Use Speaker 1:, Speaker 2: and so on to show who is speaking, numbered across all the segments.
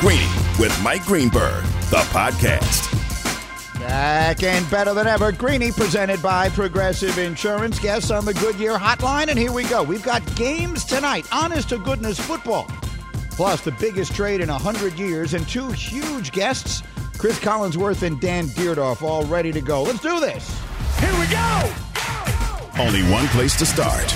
Speaker 1: Greeny with Mike Greenberg, the podcast.
Speaker 2: Back and better than ever. Greeny presented by Progressive Insurance. Guests on the Goodyear Hotline. And here we go. We've got games tonight. Honest to goodness football. Plus, the biggest trade in 100 years and two huge guests, Cris Collinsworth and Dan Dierdorf, all ready to go. Let's do this.
Speaker 1: Here we go! Only one place to start.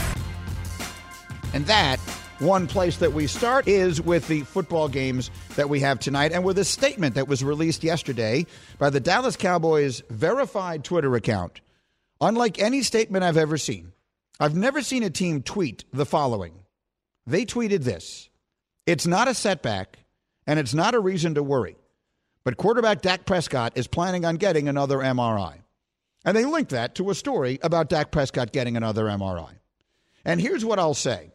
Speaker 2: And that one place that we start is with the football games that we have tonight and with a statement that was released yesterday by the Dallas Cowboys verified Twitter account. Unlike any statement I've ever seen, I've never seen a team tweet the following. They tweeted this It's not a setback, and it's not a reason to worry, but quarterback Dak Prescott is planning on getting another MRI. And they linked that to a story about Dak Prescott getting another MRI. And here's what I'll say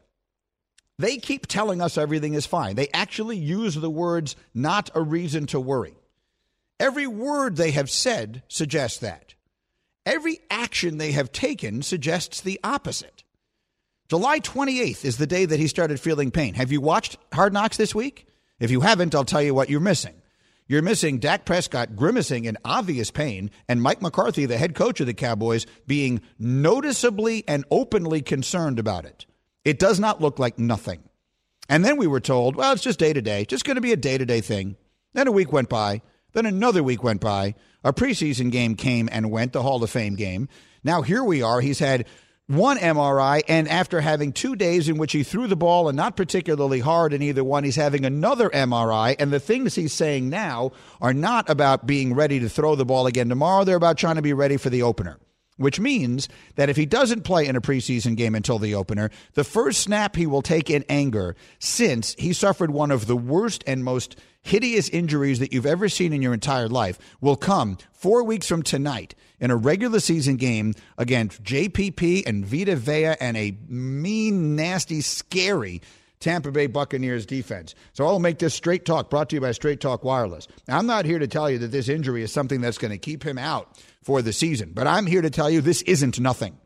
Speaker 2: they keep telling us everything is fine. They actually use the words not a reason to worry. Every word they have said suggests that. Every action they have taken suggests the opposite. July 28th is the day that he started feeling pain. Have you watched Hard Knocks this week? If you haven't, I'll tell you what you're missing. You're missing Dak Prescott grimacing in obvious pain and Mike McCarthy, the head coach of the Cowboys, being noticeably and openly concerned about it. It does not look like nothing. And then we were told, well, it's just day to day, just going to be a day to day thing. Then a week went by. Then another week went by. A preseason game came and went, the Hall of Fame game. Now here we are. He's had one MRI, and after having two days in which he threw the ball and not particularly hard in either one, he's having another MRI. And the things he's saying now are not about being ready to throw the ball again tomorrow. They're about trying to be ready for the opener which means that if he doesn't play in a preseason game until the opener, the first snap he will take in anger since he suffered one of the worst and most hideous injuries that you've ever seen in your entire life will come four weeks from tonight in a regular season game against JPP and Vita Vea and a mean, nasty, scary Tampa Bay Buccaneers defense. So I'll make this straight talk brought to you by Straight Talk Wireless. Now, I'm not here to tell you that this injury is something that's going to keep him out for the season, but I'm here to tell you this isn't nothing.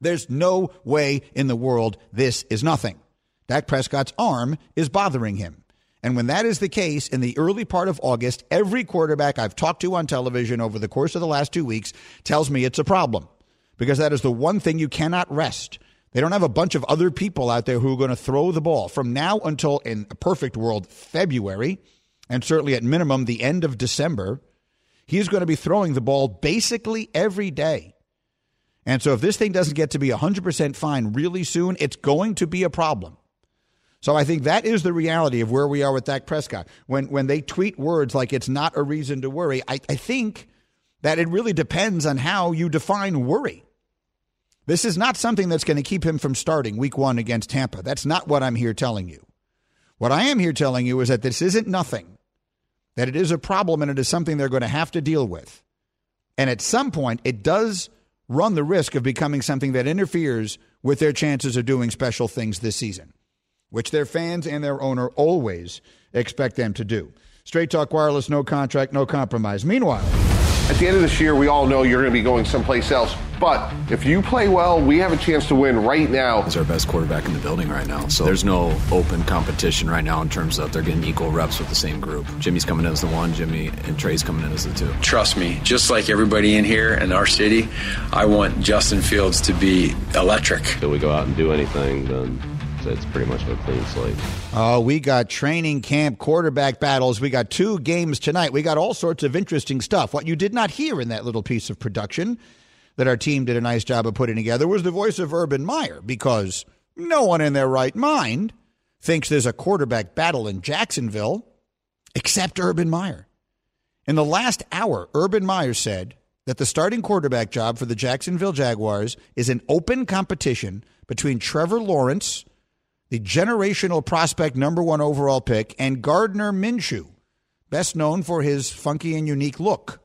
Speaker 2: There's no way in the world this is nothing. Dak Prescott's arm is bothering him. And when that is the case in the early part of August, every quarterback I've talked to on television over the course of the last two weeks tells me it's a problem because that is the one thing you cannot rest. They don't have a bunch of other people out there who are going to throw the ball from now until, in a perfect world, February, and certainly at minimum the end of December. He's going to be throwing the ball basically every day. And so if this thing doesn't get to be 100% fine really soon, it's going to be a problem. So I think that is the reality of where we are with Dak Prescott. When when they tweet words like it's not a reason to worry, I, I think that it really depends on how you define worry. This is not something that's going to keep him from starting week one against Tampa. That's not what I'm here telling you. What I am here telling you is that this isn't nothing, that it is a problem and it is something they're going to have to deal with. And at some point, it does run the risk of becoming something that interferes with their chances of doing special things this season, which their fans and their owner always expect them to do. Straight Talk Wireless, no contract, no compromise. Meanwhile,
Speaker 3: at the end of this year, we all know you're going to be going someplace else. But if you play well, we have a chance to win right now.
Speaker 4: He's our best quarterback in the building right now. So there's no open competition right now in terms of they're getting equal reps with the same group. Jimmy's coming in as the one, Jimmy and Trey's coming in as the two.
Speaker 5: Trust me, just like everybody in here in our city, I want Justin Fields to be electric.
Speaker 6: Till we go out and do anything, then it's pretty much a clean slate.
Speaker 2: Oh, we got training camp quarterback battles. We got two games tonight. We got all sorts of interesting stuff. What you did not hear in that little piece of production that our team did a nice job of putting together was the voice of Urban Meyer because no one in their right mind thinks there's a quarterback battle in Jacksonville except Urban Meyer. In the last hour, Urban Meyer said that the starting quarterback job for the Jacksonville Jaguars is an open competition between Trevor Lawrence the generational prospect number one overall pick, and Gardner Minshew, best known for his funky and unique look.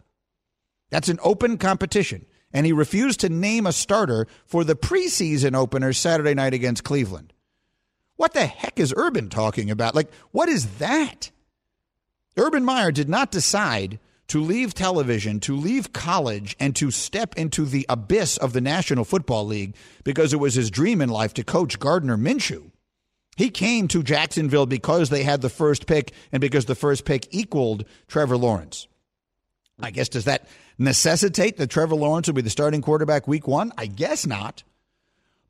Speaker 2: That's an open competition. And he refused to name a starter for the preseason opener Saturday night against Cleveland. What the heck is Urban talking about? Like, what is that? Urban Meyer did not decide to leave television, to leave college, and to step into the abyss of the National Football League because it was his dream in life to coach Gardner Minshew. He came to Jacksonville because they had the first pick and because the first pick equaled Trevor Lawrence. I guess does that necessitate that Trevor Lawrence will be the starting quarterback week one? I guess not.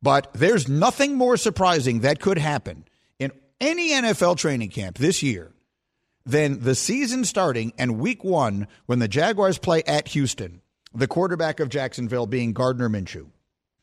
Speaker 2: But there's nothing more surprising that could happen in any NFL training camp this year than the season starting and week one when the Jaguars play at Houston, the quarterback of Jacksonville being Gardner Minshew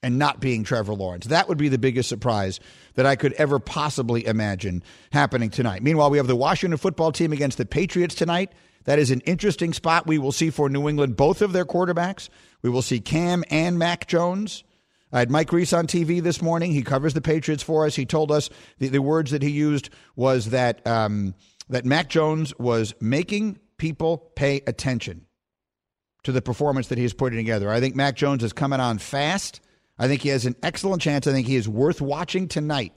Speaker 2: and not being Trevor Lawrence. That would be the biggest surprise that I could ever possibly imagine happening tonight. Meanwhile, we have the Washington football team against the Patriots tonight. That is an interesting spot we will see for New England, both of their quarterbacks. We will see Cam and Mac Jones. I had Mike Reiss on TV this morning. He covers the Patriots for us. He told us the, the words that he used was that um, that Mac Jones was making people pay attention to the performance that he's putting together. I think Mac Jones is coming on fast. I think he has an excellent chance. I think he is worth watching tonight.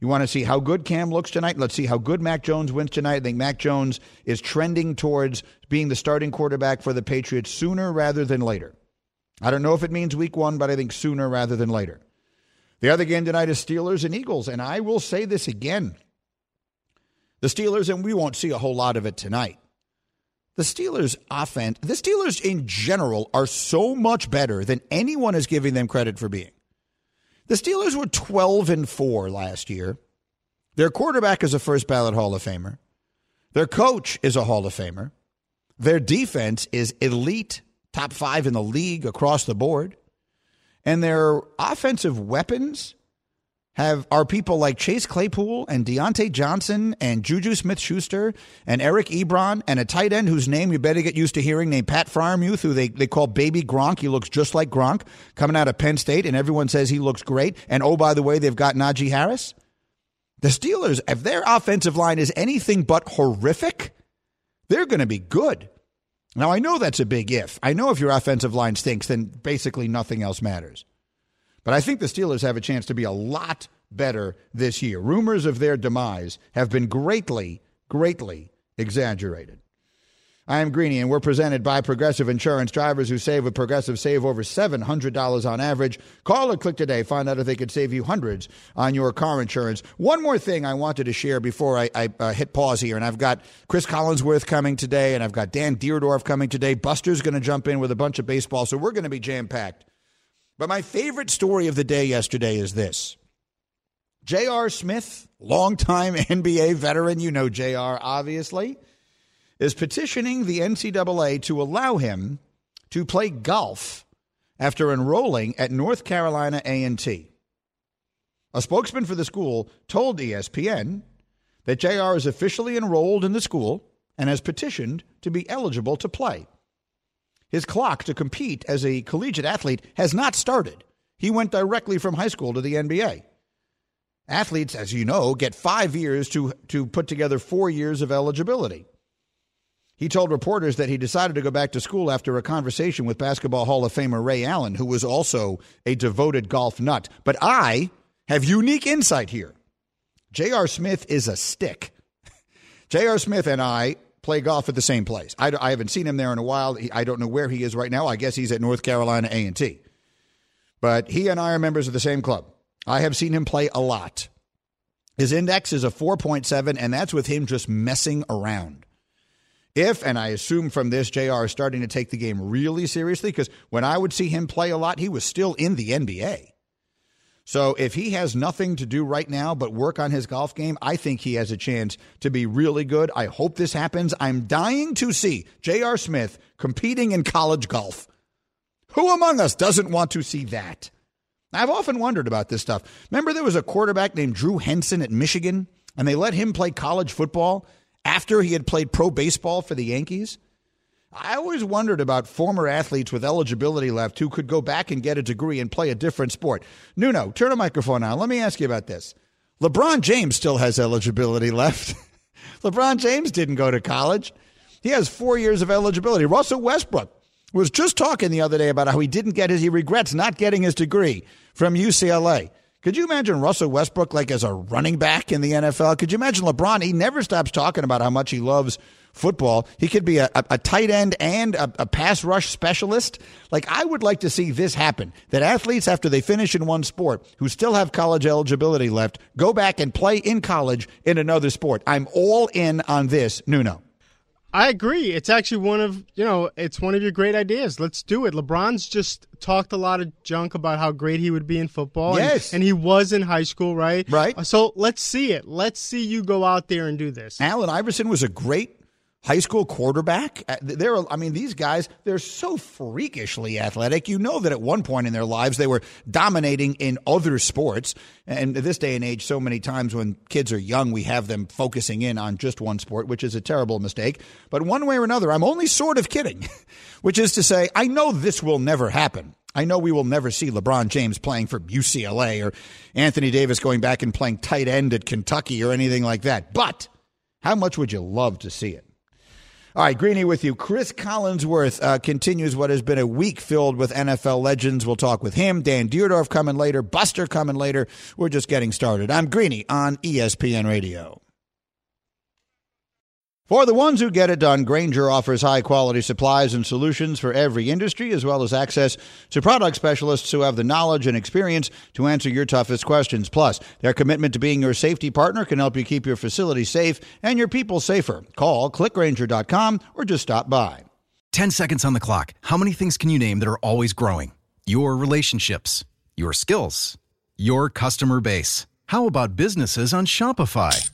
Speaker 2: You want to see how good Cam looks tonight? Let's see how good Mac Jones wins tonight. I think Mac Jones is trending towards being the starting quarterback for the Patriots sooner rather than later. I don't know if it means week one, but I think sooner rather than later. The other game tonight is Steelers and Eagles. And I will say this again the Steelers, and we won't see a whole lot of it tonight. The Steelers' offense, the Steelers in general, are so much better than anyone is giving them credit for being. The Steelers were 12 and 4 last year. Their quarterback is a first ballot Hall of Famer. Their coach is a Hall of Famer. Their defense is elite, top five in the league across the board. And their offensive weapons have are people like Chase Claypool and Diontae Johnson and Juju Smith Schuster and Eric Ebron and a tight end whose name you better get used to hearing named Pat Freiermuth, who they, they call Baby Gronk. He looks just like Gronk coming out of Penn State, and everyone says he looks great. And oh, by the way, they've got Najee Harris. The Steelers, if their offensive line is anything but horrific, they're going to be good. Now, I know that's a big if. I know if your offensive line stinks, then basically nothing else matters. But I think the Steelers have a chance to be a lot better this year. Rumors of their demise have been greatly, greatly exaggerated. I am Greeny, and we're presented by Progressive Insurance. Drivers who save with Progressive save over $700 on average. Call or click today. Find out if they could save you hundreds on your car insurance. One more thing I wanted to share before I, I uh, hit pause here, and I've got Cris Collinsworth coming today, and I've got Dan Dierdorf coming today. Buster's going to jump in with a bunch of baseball, so we're going to be jam packed. But my favorite story of the day yesterday is this. J.R. Smith, longtime NBA veteran, you know J.R. obviously, is petitioning the NCAA to allow him to play golf after enrolling at North Carolina A&T. A spokesman for the school told ESPN that JR is officially enrolled in the school and has petitioned to be eligible to play. His clock to compete as a collegiate athlete has not started. He went directly from high school to the NBA. Athletes, as you know, get five years to, to put together four years of eligibility. He told reporters that he decided to go back to school after a conversation with Basketball Hall of Famer Ray Allen, who was also a devoted golf nut. But I have unique insight here. J.R. Smith is a stick. J.R. Smith and I play golf at the same place. I, I haven't seen him there in a while. I don't know where he is right now. I guess he's at North Carolina A&T. But he and I are members of the same club. I have seen him play a lot. His index is a 4.7, and that's with him just messing around. If, and I assume from this, JR is starting to take the game really seriously, because when I would see him play a lot, he was still in the NBA. So if he has nothing to do right now but work on his golf game, I think he has a chance to be really good. I hope this happens. I'm dying to see J.R. Smith competing in college golf. Who among us doesn't want to see that? I've often wondered about this stuff. Remember, there was a quarterback named Drew Henson at Michigan, and they let him play college football after he had played pro baseball for the Yankees? I always wondered about former athletes with eligibility left who could go back and get a degree and play a different sport. Nuno, turn a microphone on. Let me ask you about this. LeBron James still has eligibility left. LeBron James didn't go to college. He has four years of eligibility. Russell Westbrook was just talking the other day about how he didn't get his, he regrets not getting his degree from UCLA. Could you imagine Russell Westbrook like as a running back in the NFL? Could you imagine LeBron? He never stops talking about how much he loves football. He could be a, a, tight end and a, a pass rush specialist. Like, I would like to see this happen that athletes, after they finish in one sport, who still have college eligibility left, go back and play in college in another sport. I'm all in on this, Nuno.
Speaker 7: I agree. It's actually one of you know, it's one of your great ideas. Let's do it. LeBron's just talked a lot of junk about how great he would be in football.
Speaker 2: Yes.
Speaker 7: And, and he was in high school, right?
Speaker 2: Right.
Speaker 7: So let's see it. Let's see you go out there and do this.
Speaker 2: Allen Iverson was a great high school quarterback. Uh, They're, I mean, these guys, they're so freakishly athletic. You know that at one point in their lives they were dominating in other sports. And this day and age, so many times when kids are young, we have them focusing in on just one sport, which is a terrible mistake. But one way or another, I'm only sort of kidding, which is to say, I know this will never happen. I know we will never see LeBron James playing for UCLA or Anthony Davis going back and playing tight end at Kentucky or anything like that. But how much would you love to see it? All right, Greeny with you. Cris Collinsworth uh, continues what has been a week filled with NFL legends. We'll talk with him. Dan Dierdorf coming later. Buster coming later. We're just getting started. I'm Greeny on ESPN Radio. For the ones who get it done, Grainger offers high quality supplies and solutions for every industry, as well as access to product specialists who have the knowledge and experience to answer your toughest questions. Plus, their commitment to being your safety partner can help you keep your facility safe and your people safer. Call clickgrainger.com or just stop by.
Speaker 8: 10 seconds on the clock. How many things can you name that are always growing? Your relationships, your skills, your customer base. How about businesses on Shopify?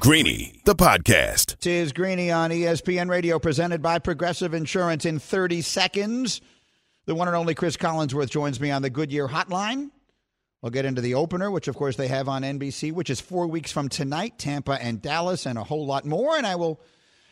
Speaker 1: Greeny, the podcast.
Speaker 2: It is Greeny on ESPN Radio, presented by Progressive Insurance. In 30 seconds, the one and only Cris Collinsworth joins me on the Goodyear Hotline. We'll get into the opener, which of course they have on NBC, which is four weeks from tonight, Tampa and Dallas, and a whole lot more. And I will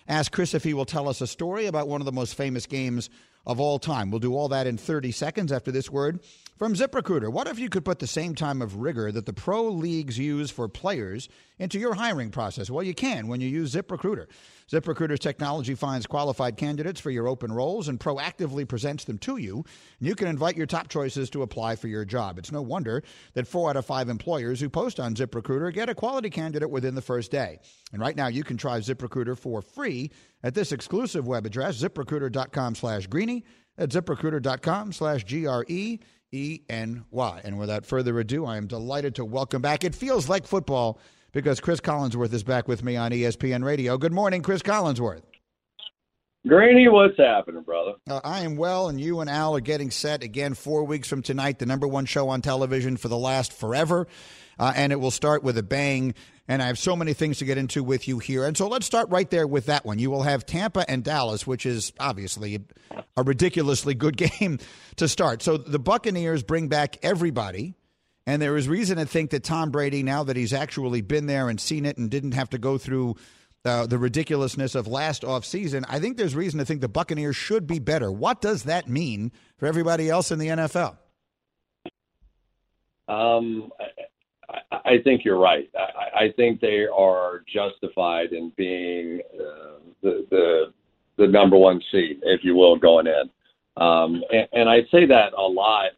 Speaker 2: ask Cris if he will tell us a story about one of the most famous games of all time. We'll do all that in 30 seconds after this word from ZipRecruiter. What if you could put the same time of rigor that the pro leagues use for players into your hiring process? Well, you can when you use ZipRecruiter. ZipRecruiter's technology finds qualified candidates for your open roles and proactively presents them to you. And you can invite your top choices to apply for your job. It's no wonder that four out of five employers who post on ZipRecruiter get a quality candidate within the first day. And right now, you can try ZipRecruiter for free at this exclusive web address, ziprecruiter.com slash greeny. At ziprecruiter.com slash G R E E N Y. And without further ado, I am delighted to welcome back. It feels like football because Cris Collinsworth is back with me on ESPN Radio. Good morning, Cris Collinsworth.
Speaker 9: Greeny, what's happening, brother?
Speaker 2: Uh, I am well, and you and Al are getting set again four weeks from tonight, the number one show on television for the last forever. Uh, and it will start with a bang. And I have so many things to get into with you here. And so let's start right there with that one. You will have Tampa and Dallas, which is obviously a ridiculously good game to start. So the Buccaneers bring back everybody. And there is reason to think that Tom Brady, now that he's actually been there and seen it and didn't have to go through uh, the ridiculousness of last offseason, I think there's reason to think the Buccaneers should be better. What does that mean for everybody else in the NFL?
Speaker 9: Um, I, think you're right. I, I think they are justified in being uh, the, the the number one seed, if you will, going in. Um, and, and I say that a lot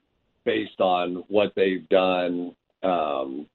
Speaker 9: based on what they've done um,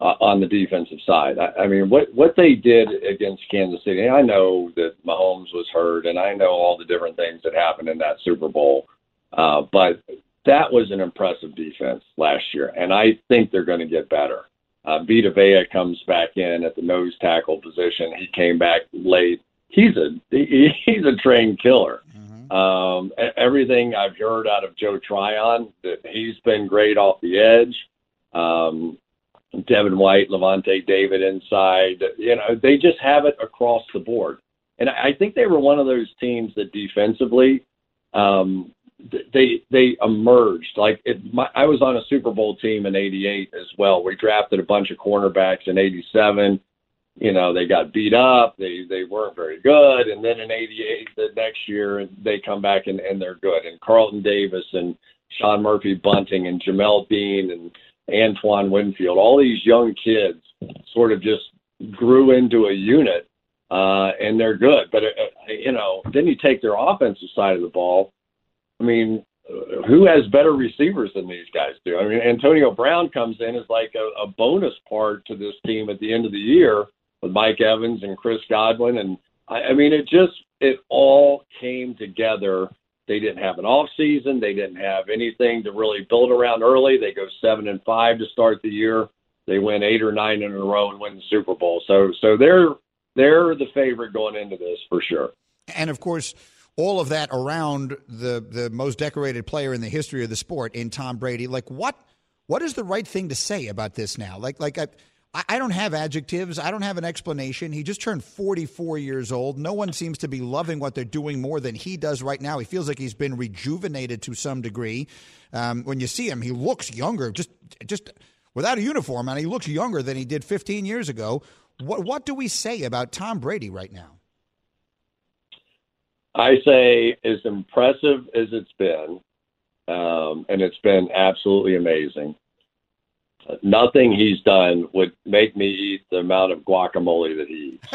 Speaker 9: uh, on the defensive side. I, I mean, what what they did against Kansas City. I know that Mahomes was hurt, and I know all the different things that happened in that Super Bowl. Uh, but that was an impressive defense last year, and I think they're going to get better. Uh, Vita Vea comes back in at the nose tackle position. He came back late. He's a he, he's a trained killer. Um, e- everything I've heard out of Joe Tryon that he's been great off the edge. Um, Devin White, Lavonte David inside. You know, they just have it across the board. And I I think they were one of those teams that defensively, um, they they emerged like it, my, I was on a Super Bowl team in '88 as well. We drafted a bunch of cornerbacks in '87. You know, they got beat up. They they weren't very good, and then in '88, the next year, they come back and, and they're good. And Carlton Davis and Sean Murphy Bunting and Jamel Dean and Antoine Winfield, all these young kids sort of just grew into a unit, uh, and they're good. But uh, you know, then you take their offensive side of the ball. I mean, who has better receivers than these guys do? I mean, Antonio Brown comes in as like a, a bonus part to this team at the end of the year with Mike Evans and Chris Godwin, and I, I mean, it just it all came together. They didn't have an off season. They didn't have anything to really build around early. They go seven and five to start the year. They win eight or nine in a row and win the Super Bowl. So so they're they're the favorite going into this for sure.
Speaker 2: And of course, all of that around the the most decorated player in the history of the sport in Tom Brady. Like what what is the right thing to say about this now? Like like I I don't have adjectives. I don't have an explanation. He just turned 44 years old. No one seems to be loving what they're doing more than he does right now. He feels like he's been rejuvenated to some degree. Um, when you see him, he looks younger, just just without a uniform, and he looks younger than he did 15 years ago. What what do we say about Tom Brady right now?
Speaker 9: I say as impressive as it's been, um, and it's been absolutely amazing. Nothing he's done would make me eat the amount of guacamole that he eats.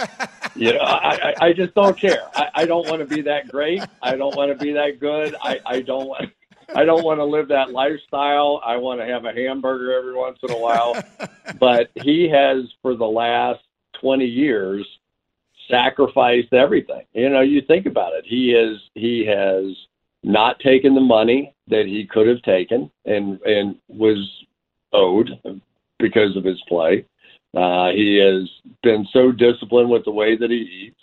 Speaker 9: you know, I, I, I just don't care. I, I don't want to be that great. I don't want to be that good. I, I don't want. I don't want to live that lifestyle. I want to have a hamburger every once in a while. but he has, for the last 20 years, sacrificed everything. You know, you think about it. He is he has not taken the money that he could have taken and and was owed because of his play. Uh, he has been so disciplined with the way that he eats.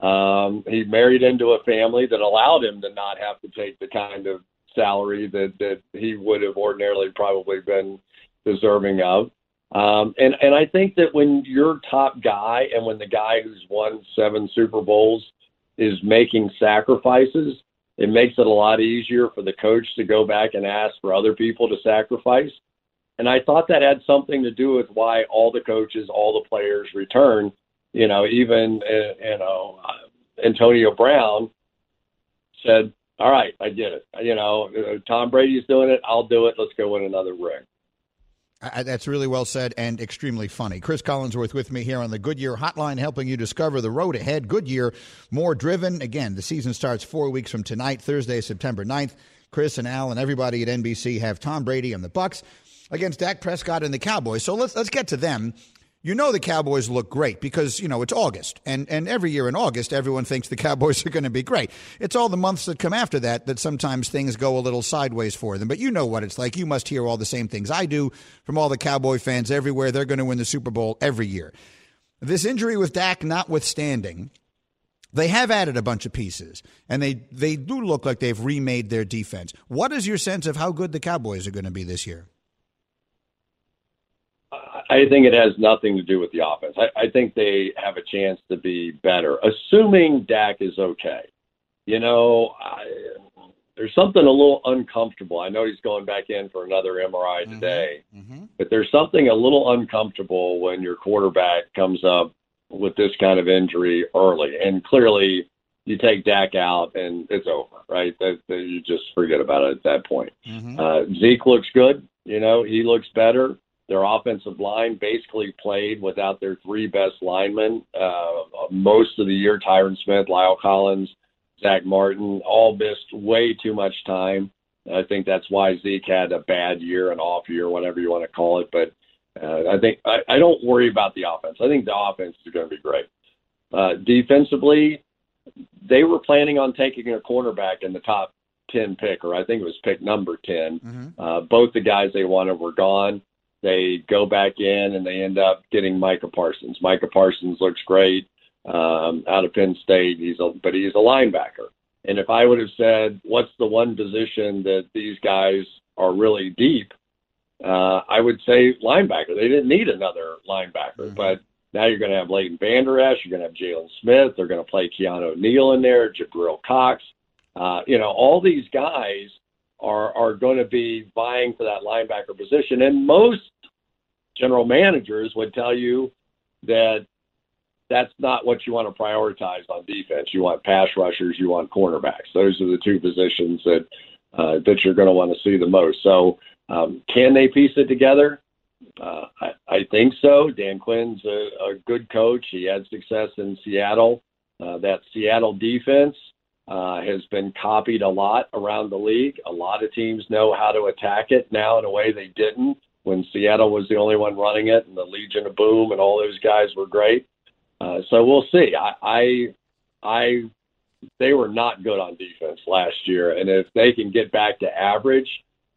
Speaker 9: Um, he married into a family that allowed him to not have to take the kind of salary that that he would have ordinarily probably been deserving of. Um, and and I think that when your top guy and when the guy who's won seven Super Bowls is making sacrifices, it makes it a lot easier for the coach to go back and ask for other people to sacrifice. And I thought that had something to do with why all the coaches, all the players return. You know, even uh, you know Antonio Brown said, "All right, I get it. You know, uh, Tom Brady's doing it. I'll do it. Let's go win another ring."
Speaker 2: I, that's really well said and extremely funny. Cris Collinsworth with me here on the Goodyear Hotline, helping you discover the road ahead. Goodyear, more driven. Again, the season starts four weeks from tonight, Thursday, September 9th. Cris and Al and everybody at NBC have Tom Brady and the Bucs against Dak Prescott and the Cowboys. So let's let's get to them you know the Cowboys look great because, you know, it's August. And, and every year in August, everyone thinks the Cowboys are going to be great. It's all the months that come after that that sometimes things go a little sideways for them. But you know what it's like. You must hear all the same things I do from all the Cowboy fans everywhere. They're going to win the Super Bowl every year. This injury with Dak notwithstanding, they have added a bunch of pieces, and they, they do look like they've remade their defense. What is your sense of how good the Cowboys are going to be this year?
Speaker 9: I think it has nothing to do with the offense. I, I think they have a chance to be better, assuming Dak is okay. You know, I, there's something a little uncomfortable. I know he's going back in for another MRI mm-hmm. today, mm-hmm. but there's something a little uncomfortable when your quarterback comes up with this kind of injury early. And clearly, you take Dak out and it's over, right? That, that you just forget about it at that point. Mm-hmm. Uh, Zeke looks good. You know, he looks better. Their offensive line basically played without their three best linemen uh, most of the year. Tyron Smith, La'el Collins, Zack Martin all missed way too much time. I think that's why Zeke had a bad year, an off year, whatever you want to call it. But uh, I think I, I don't worry about the offense. I think the offense is going to be great. Uh, defensively, they were planning on taking a cornerback in the top 10 pick, or I think it was pick number 10. Mm-hmm. Uh, both the guys they wanted were gone. They go back in and they end up getting Micah Parsons. Micah Parsons looks great um, out of Penn State. He's a, but he's a linebacker. And if I would have said, what's the one position that these guys are really deep, uh, I would say linebacker. They didn't need another linebacker, mm-hmm. but now you're going to have Leighton Vander Esch. You're going to have Jaylon Smith. They're going to play Keanu Neal in there, Jabril Cox. Uh, you know, all these guys are are going to be vying for that linebacker position, and most general managers would tell you that that's not what you want to prioritize on defense. You want pass rushers, you want cornerbacks. Those are the two positions that uh, that you're going to want to see the most. So, um, can they piece it together? Uh, I, I think so. Dan Quinn's a, a good coach. He had success in Seattle. Uh, that Seattle defense uh, has been copied a lot around the league. A lot of teams know how to attack it now in a way they didn't when Seattle was the only one running it, and the Legion of Boom and all those guys were great. Uh, so we'll see. I, I, I, they were not good on defense last year, and if they can get back to average,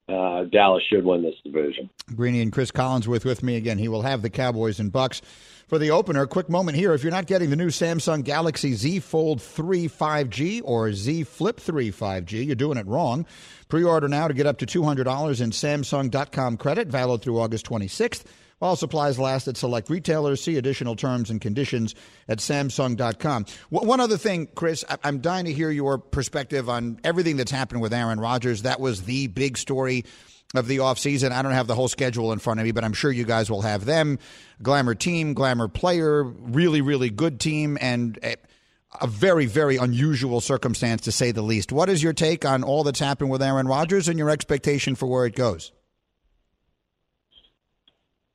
Speaker 9: uh, Dallas should win this division.
Speaker 2: Greeny and Cris Collinsworth with me again. He will have the Cowboys and Bucs for the opener. Quick moment here. If you're not getting the new Samsung Galaxy Z Fold 3 5G or Z Flip 3 5G, you're doing it wrong. Pre order now to get up to $200 in Samsung.com credit, valid through August 26th. While supplies last at select retailers, see additional terms and conditions at Samsung.com. One other thing, Cris, I'm dying to hear your perspective on everything that's happened with Aaron Rodgers. That was the big story of the offseason. I don't have the whole schedule in front of me, but I'm sure you guys will have them. Glamour team, glamour player, really, really good team, and eh, a very, very unusual circumstance to say the least. What is your take on all that's happened with Aaron Rodgers and your expectation for where it goes?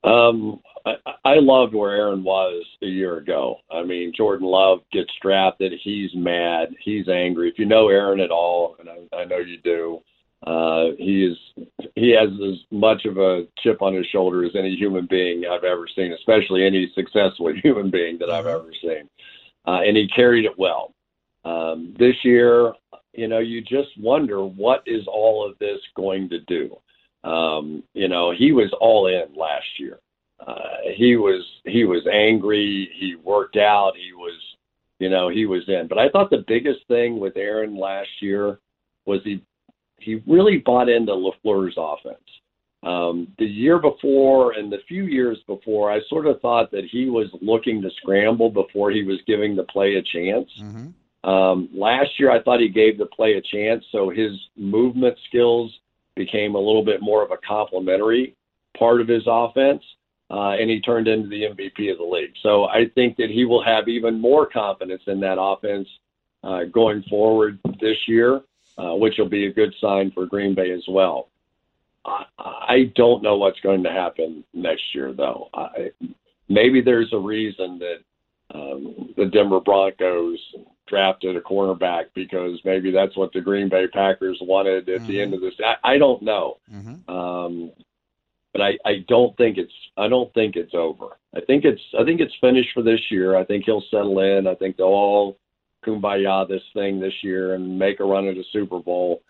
Speaker 9: Um, I, I loved where Aaron was a year ago. I mean, Jordan Love gets drafted. He's mad. He's angry. If you know Aaron at all, and I, I know you do, uh, he is he has as much of a chip on his shoulder as any human being I've ever seen, especially any successful human being that I've ever seen. Uh, and he carried it well. Um, this year, you know, you just wonder what is all of this going to do. Um, you know, he was all in last year. Uh, he was he was angry. He worked out. He was, you know, he was in. But I thought the biggest thing with Aaron last year was he he really bought into LaFleur's offense. Um, the year before and the few years before, I sort of thought that he was looking to scramble before he was giving the play a chance. Mm-hmm. Um, last year, I thought he gave the play a chance, so his movement skills became a little bit more of a complementary part of his offense, uh, and he turned into the MVP of the league. So I think that he will have even more confidence in that offense uh, going forward this year, uh, which will be a good sign for Green Bay as well. I, I don't know what's going to happen next year, though. I, maybe there's a reason that um, the Denver Broncos drafted a cornerback because maybe that's what the Green Bay Packers wanted at mm-hmm. the end of this. I, I don't know, mm-hmm. um, but I, I don't think it's I don't think it's over. I think it's I think it's finished for this year. I think he'll settle in. I think they'll all kumbaya this thing this year and make a run at a Super Bowl.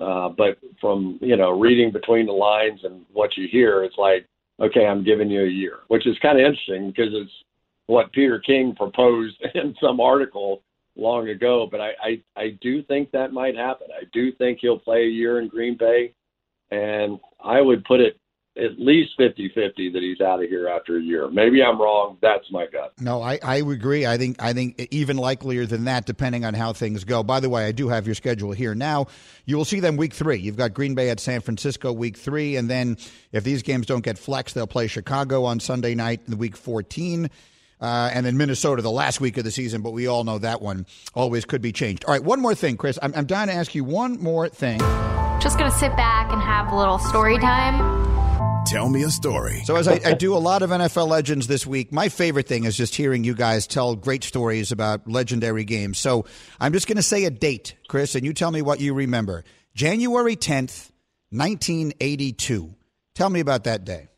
Speaker 9: Uh, but from you know reading between the lines and what you hear, it's like okay, I'm giving you a year, which is kind of interesting because it's what Peter King proposed in some article long ago. But I, I, I do think that might happen. I do think he'll play a year in Green Bay, and I would put it at least 50-50 that he's out of here after a year. Maybe I'm wrong. That's my gut.
Speaker 2: No, I, I agree. I think I think even likelier than that, depending on how things go. By the way, I do have your schedule here now. You will see them week three. You've got Green Bay at San Francisco week three, and then if these games don't get flexed, they'll play Chicago on Sunday night in the week 14. Uh, and then Minnesota the last week of the season, but we all know that one always could be changed. All right, one more thing, Cris. I'm, I'm dying to ask you one more thing.
Speaker 10: Just going to sit back and have a little story time.
Speaker 1: Tell me a story.
Speaker 2: So, as I, I, do a lot of NFL legends this week, my favorite thing is just hearing you guys tell great stories about legendary games. So, I'm just going to say a date, Cris, and you tell me what you remember. January 10th, 1982. Tell me about that day.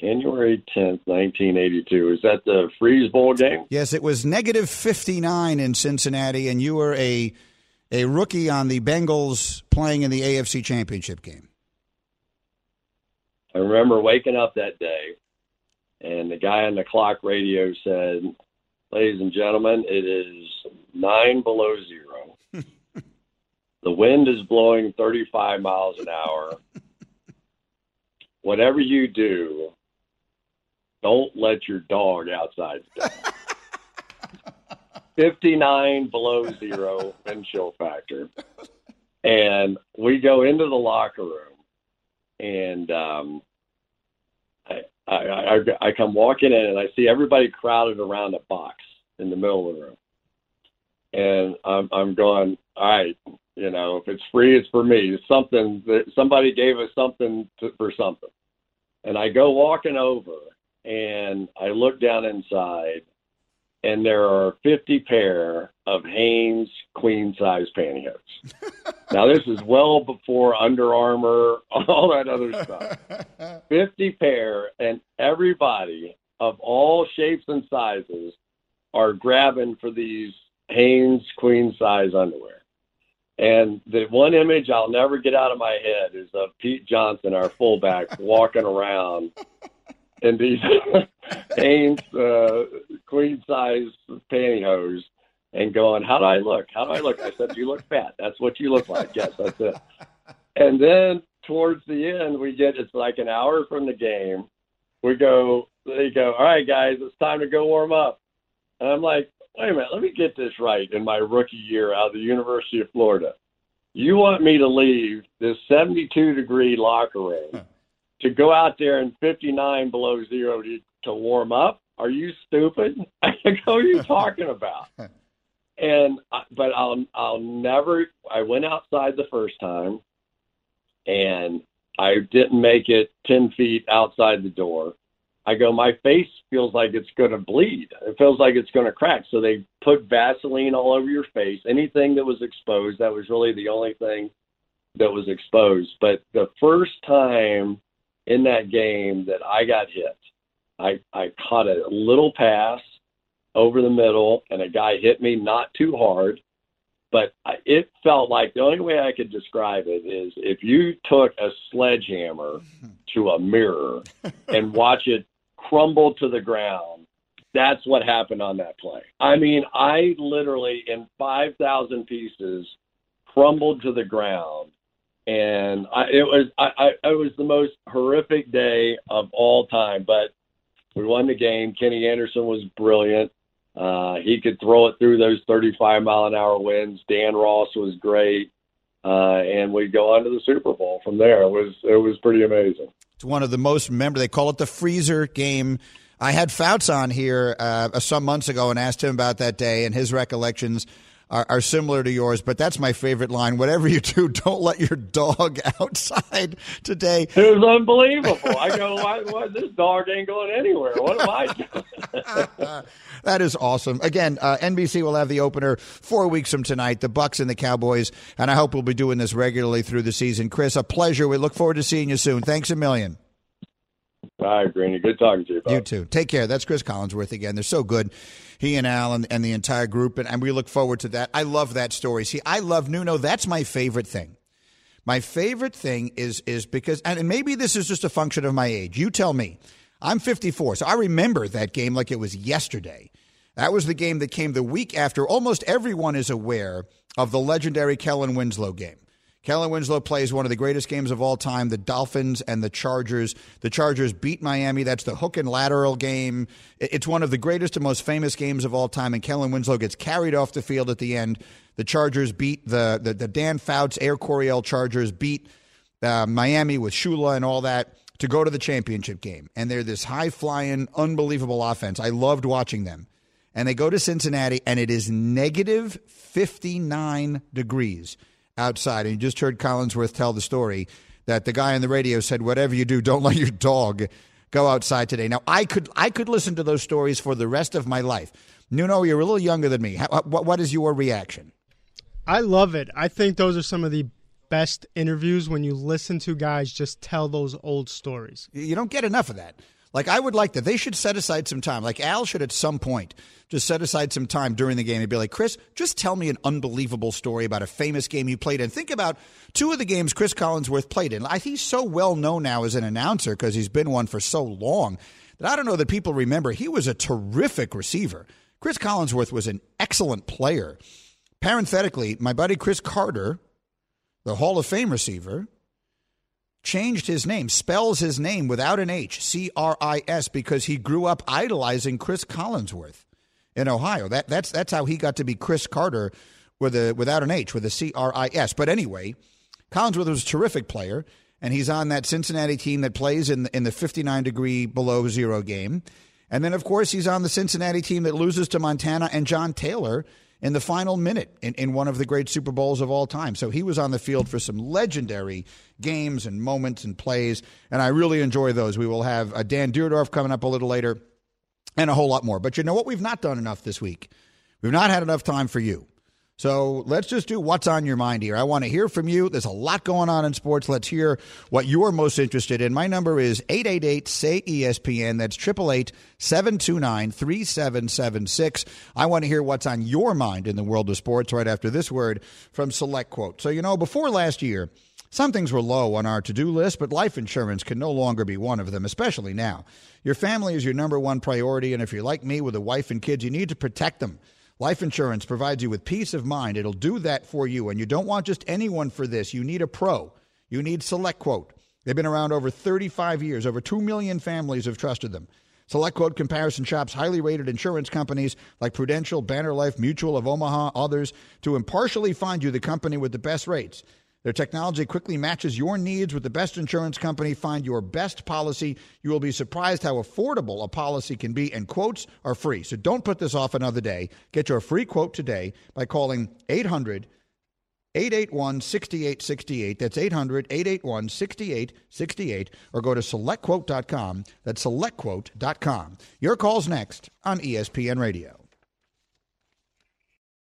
Speaker 9: January 10th, 1982. Is that the Freeze Bowl game?
Speaker 2: Yes, it was negative 59 in Cincinnati, and you were a, a rookie on the Bengals playing in the AFC Championship game.
Speaker 9: I remember waking up that day, and the guy on the clock radio said, Ladies and gentlemen, it is nine below zero. the wind is blowing 35 miles an hour. Whatever you do, don't let your dog outside. 59 below zero wind chill factor. And we go into the locker room, and um, I, I, I, I come walking in, and I see everybody crowded around a box in the middle of the room. And I'm, I'm going, all right, you know, if it's free, it's for me. It's something that somebody gave us something to, for something. And I go walking over, and I look down inside, and there are 50 pair of Hanes queen size pantyhose. now, this is well before Under Armour, all that other stuff. 50 pair, and everybody of all shapes and sizes are grabbing for these Hanes queen size underwear. And the one image I'll never get out of my head is of Pete Johnson, our fullback, walking around in these Hanes uh, queen size pantyhose and going, How do I look? How do I look? I said, You look fat. That's what you look like. Yes, that's it. And then towards the end, we get it's like an hour from the game. We go, they go, All right, guys, it's time to go warm up. And I'm like, Wait a minute, let me get this right in my rookie year out of the University of Florida. You want me to leave this 72 degree locker room to go out there in 59 below zero to, to warm up? Are you stupid? I go, what are you talking about? And uh, but I'll I'll never. I went outside the first time, and I didn't make it 10 feet outside the door. I go, my face feels like it's going to bleed. It feels like it's going to crack. So they put Vaseline all over your face. Anything that was exposed, that was really the only thing that was exposed. But the first time in that game that I got hit, I, I caught a little pass over the middle, and a guy hit me not too hard. But I, it felt like the only way I could describe it is if you took a sledgehammer to a mirror and watch it crumble to the ground. That's what happened on that play. I mean, I literally, in 5,000 pieces, crumbled to the ground. And I, it was I, I, it was the most horrific day of all time. But we won the game. Kenny Anderson was brilliant. Uh, he could throw it through those 35 mile an hour winds. Dan Ross was great, uh, and we go on to the Super Bowl from there. It was it was pretty amazing.
Speaker 2: It's one of the most memorable. They call it the freezer game. I had Fouts on here uh, some months ago and asked him about that day and his recollections are, are, similar to yours. But that's my favorite line. Whatever you do, don't let your dog outside today.
Speaker 9: It was unbelievable. I go, why, why, this dog ain't going anywhere. What am I doing?
Speaker 2: that is awesome. Again, uh, NBC will have the opener four weeks from tonight. The Bucs and the Cowboys, and I hope we'll be doing this regularly through the season. Cris, a pleasure. We look forward to seeing you soon. Thanks a million.
Speaker 9: Bye, Greeny. Good talking to you.
Speaker 2: You too. Take care. That's Cris Collinsworth again. They're so good. He and Al and, and the entire group, and, and we look forward to that. I love that story. See, I love Nuno. That's my favorite thing. My favorite thing is is because, and maybe this is just a function of my age. You tell me. I'm 54, so I remember that game like it was yesterday. That was the game that came the week after. Almost everyone is aware of the legendary Kellen Winslow game. Kellen Winslow plays one of the greatest games of all time, the Dolphins and the Chargers. The Chargers beat Miami. That's the hook and lateral game. It's one of the greatest and most famous games of all time, and Kellen Winslow gets carried off the field at the end. The Chargers beat the, the, the Dan Fouts Air Coryell Chargers, beat uh, Miami with Shula and all that to go to the championship game. And they're this high flying, unbelievable offense. I loved watching them. And they go to Cincinnati, and it is negative 59 degrees outside. And you just heard Collinsworth tell the story that the guy on the radio said, "Whatever you do, don't let your dog go outside today." Now, I could I could listen to those stories for the rest of my life. Nuno, you're a little younger than me. How, what, what is your reaction?
Speaker 7: I love it. I think those are some of the best interviews when you listen to guys just tell those old stories.
Speaker 2: You don't get enough of that. Like I would like that. They should set aside some time. Like Al should at some point just set aside some time during the game and be like, Cris, just tell me an unbelievable story about a famous game you played in. Think about two of the games Cris Collinsworth played in. He's so well known now as an announcer because he's been one for so long that I don't know that people remember. He was a terrific receiver. Cris Collinsworth was an excellent player. Parenthetically, my buddy Cris Carter, the Hall of Fame receiver, changed his name, spells his name without an H, C R I S, because he grew up idolizing Cris Collinsworth. in Ohio. That that's that's how he got to be Cris Carter with a without an H with a C R I S. But anyway, Collinsworth was a terrific player, and he's on that Cincinnati team that plays in in the 59 degree below zero game. And then, of course, he's on the Cincinnati team that loses to Montana and John Taylor in the final minute in, in one of the great Super Bowls of all time. So he was on the field for some legendary games and moments and plays, and I really enjoy those. We will have uh, Dan Dierdorf coming up a little later and a whole lot more. But you know what? We've not done enough this week. We've not had enough time for you. So let's just do what's on your mind here. I want to hear from you. There's a lot going on in sports. Let's hear what you're most interested in. My number is 888 say ESPN. That's 888 729 3776. I want to hear what's on your mind in the world of sports right after this word from Select Quote. So, you know, before last year, some things were low on our to do list, but life insurance can no longer be one of them, especially now. Your family is your number one priority, and if you're like me with a wife and kids, you need to protect them. Life insurance provides you with peace of mind. It'll do that for you. And you don't want just anyone for this. You need a pro. You need SelectQuote. They've been around over 35 years. Over 2 million families have trusted them. SelectQuote comparison shops highly rated insurance companies like Prudential, Banner Life, Mutual of Omaha, others to impartially find you the company with the best rates. Their technology quickly matches your needs with the best insurance company. Find your best policy. You will be surprised how affordable a policy can be, and quotes are free. So don't put this off another day. Get your free quote today by calling 800 881 6868. That's 800 881 6868. Or go to selectquote.com. That's selectquote.com. Your call's next on ESPN Radio.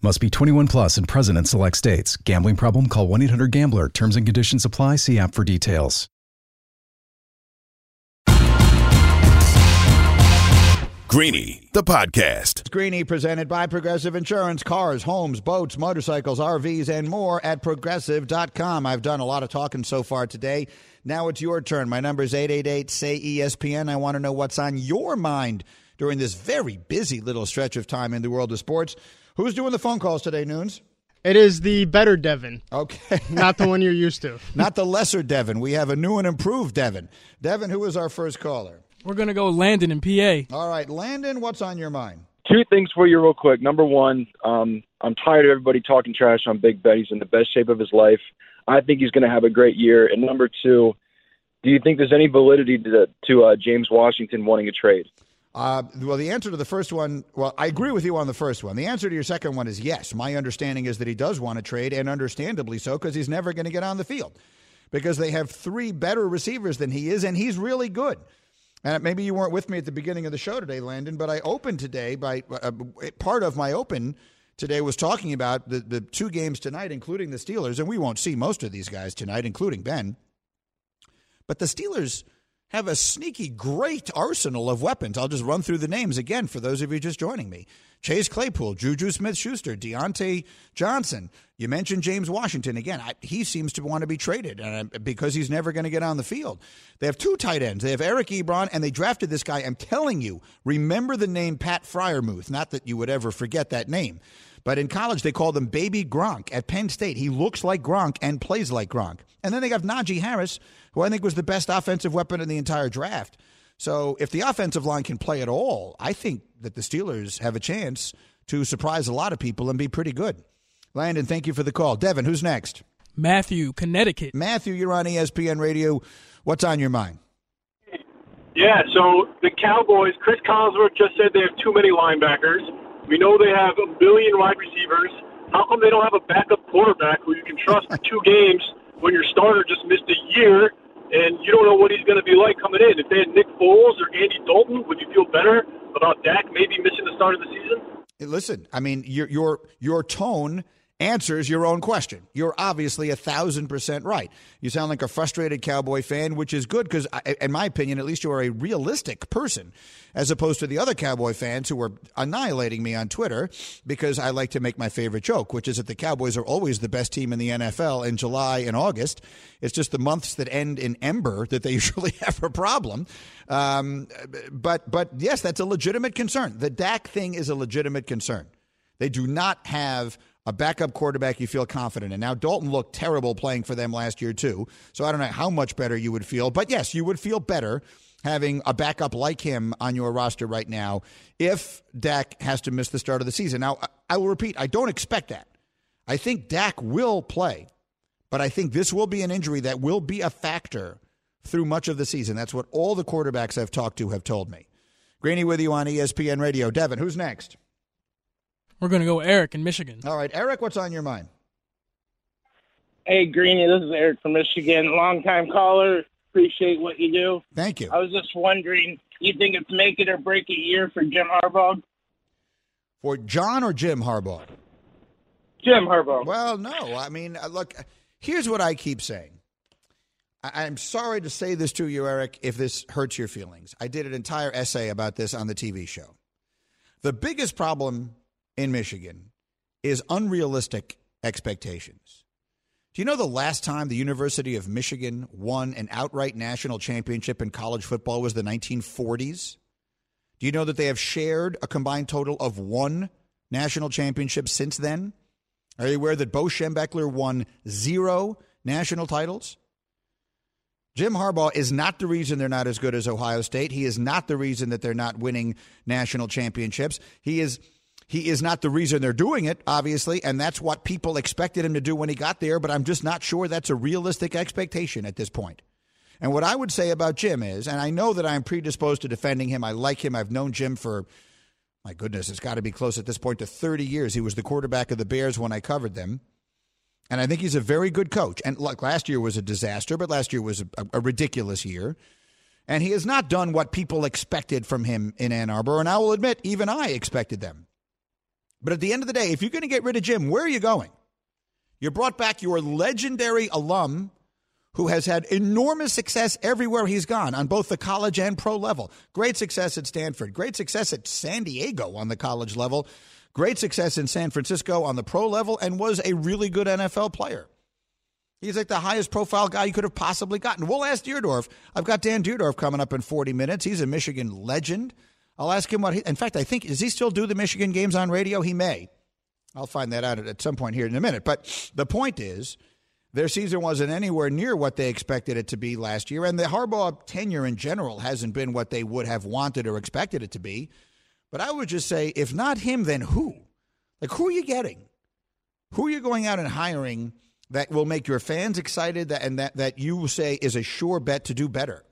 Speaker 8: Must be 21 plus and present in select states. Gambling problem? Call 1 800 Gambler. Terms and conditions apply. See app for details.
Speaker 1: Greeny, the podcast.
Speaker 2: Greeny presented by Progressive Insurance. Cars, homes, boats, motorcycles, RVs, and more at progressive.com. I've done a lot of talking so far today. Now it's your turn. My number is 888 say ESPN. I want to know what's on your mind during this very busy little stretch of time in the world of sports. Who's doing the phone calls today, Noons?
Speaker 7: It is the better Devin,
Speaker 2: Okay.
Speaker 7: not the one you're used to.
Speaker 2: Not the lesser Devin. We have a new and improved Devin. Devin, who is our first caller?
Speaker 11: We're going to go Landon in PA.
Speaker 2: All right, Landon, what's on your mind?
Speaker 12: Two things for you, real quick. Number one, um, I'm tired of everybody talking trash on Big Ben. He's in the best shape of his life. I think he's going to have a great year. And number two, do you think there's any validity to, to uh, James Washington wanting a trade?
Speaker 2: Uh, well, the answer to the first one, well, I agree with you on the first one. The answer to your second one is yes. My understanding is that he does want to trade, and understandably so, because he's never going to get on the field. Because they have three better receivers than he is, and he's really good. And maybe you weren't with me at the beginning of the show today, Landon, but I opened today by uh, part of my open today was talking about the, the two games tonight, including the Steelers, and we won't see most of these guys tonight, including Ben. But the Steelers have a sneaky, great arsenal of weapons. I'll just run through the names again for those of you just joining me. Chase Claypool, Juju Smith Schuster, Diontae Johnson. You mentioned James Washington. Again, I, he seems to want to be traded because he's never going to get on the field. They have two tight ends. They have Eric Ebron, and they drafted this guy. I'm telling you, remember the name Pat Freiermuth. Not that you would ever forget that name. But in college, they called him Baby Gronk. At Penn State, he looks like Gronk and plays like Gronk. And then they got Najee Harris, who I think was the best offensive weapon in the entire draft. So if the offensive line can play at all, I think that the Steelers have a chance to surprise a lot of people and be pretty good. Landon, thank you for the call. Devin, who's next?
Speaker 11: Matthew, Connecticut.
Speaker 2: Matthew, you're on ESPN Radio. What's on your mind?
Speaker 13: Yeah, so the Cowboys, Cris Collinsworth just said they have too many linebackers. We know they have a billion wide receivers. How come they don't have a backup quarterback who you can trust for two games when your starter just missed a year and you don't know what he's going to be like coming in? If they had Nick Foles or Andy Dalton, would you feel better about Dak maybe missing the start of the season?
Speaker 2: Listen, I mean, your your your tone answers your own question. You're obviously a thousand percent right. You sound like a frustrated Cowboy fan, which is good because, in my opinion, at least you are a realistic person, as opposed to the other Cowboy fans who were annihilating me on Twitter because I like to make my favorite joke, which is that the Cowboys are always the best team in the NFL in July and August. It's just the months that end in ember that they usually have a problem. Um, but but yes, that's a legitimate concern. The Dak thing is a legitimate concern. They do not have a backup quarterback you feel confident in. Now, Dalton looked terrible playing for them last year, too. So I don't know how much better you would feel. But yes, you would feel better having a backup like him on your roster right now if Dak has to miss the start of the season. Now, I will repeat, I don't expect that. I think Dak will play, but I think this will be an injury that will be a factor through much of the season. That's what all the quarterbacks I've talked to have told me. Greeny with you on ESPN Radio. Devin, who's next?
Speaker 11: We're going to go Eric in Michigan.
Speaker 2: All right, Eric, what's on your mind?
Speaker 14: Hey, Greeny, this is Eric from Michigan. Longtime caller. Appreciate what you do.
Speaker 2: Thank you.
Speaker 14: I was just wondering, you think it's make it or break a year for Jim Harbaugh?
Speaker 2: For John or Jim Harbaugh?
Speaker 14: Jim Harbaugh.
Speaker 2: Well, no. I mean, uh, look, here's what I keep saying. I'm sorry to say this to you, Eric, if this hurts your feelings. I did an entire essay about this on the TV show. The biggest problem in Michigan is unrealistic expectations. Do you know the last time the University of Michigan won an outright national championship in college football was the 1940s? Do you know that they have shared a combined total of one national championship since then? Are you aware that Bo Schembechler won zero national titles? Jim Harbaugh is not the reason they're not as good as Ohio State. He is not the reason that they're not winning national championships. He is he is not the reason they're doing it, obviously, and that's what people expected him to do when he got there, but I'm just not sure that's a realistic expectation at this point. And what I would say about Jim is, and I know that I'm predisposed to defending him. I like him. I've known Jim for, my goodness, it's got to be close at this point to 30 years. He was the quarterback of the Bears when I covered them. And I think he's a very good coach. And look, last year was a disaster, but last year was a, a ridiculous year. And he has not done what people expected from him in Ann Arbor. And I will admit, even I expected them. But at the end of the day, if you're going to get rid of Jim, where are you going? You brought back your legendary alum who has had enormous success everywhere he's gone on both the college and pro level. Great success at Stanford, great success at San Diego on the college level, great success in San Francisco on the pro level, and was a really good NFL player. He's like the highest profile guy you could have possibly gotten. We'll ask Dierdorf. I've got Dan Dierdorf coming up in 40 minutes. He's a Michigan legend. I'll ask him what he, in fact, I think, does he still do the Michigan games on radio? He may. I'll find that out at some point here in a minute. But the point is, their season wasn't anywhere near what they expected it to be last year. And the Harbaugh tenure in general hasn't been what they would have wanted or expected it to be. But I would just say, if not him, then who? Like, who are you getting? Who are you going out and hiring that will make your fans excited and that, that you say is a sure bet to do better?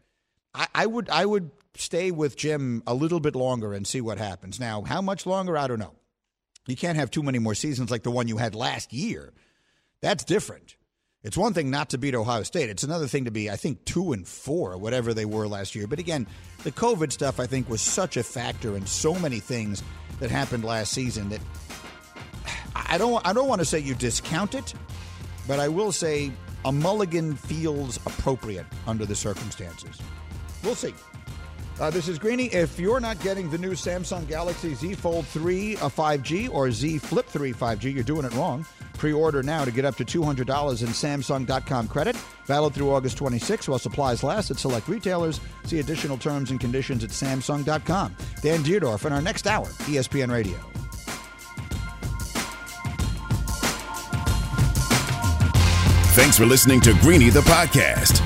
Speaker 2: I, I would I would stay with Jim a little bit longer and see what happens. Now, how much longer? I don't know. You can't have too many more seasons like the one you had last year. That's different. It's one thing not to beat Ohio State. It's another thing to be, I think, two and four, or whatever they were last year. But again, the COVID stuff, I think, was such a factor in so many things that happened last season that I don't, I don't want to say you discount it, but I will say a mulligan feels appropriate under the circumstances. We'll see. Uh, this is Greeny. If you're not getting the new Samsung Galaxy Z Fold 3 a 5G or Z Flip 3 5G, you're doing it wrong. Pre order now to get up to $200 in Samsung.com credit. Valid through August 26 while supplies last at select retailers. See additional terms and conditions at Samsung.com. Dan Dierdorf in our next hour, ESPN Radio.
Speaker 1: Thanks for listening to Greeny the podcast.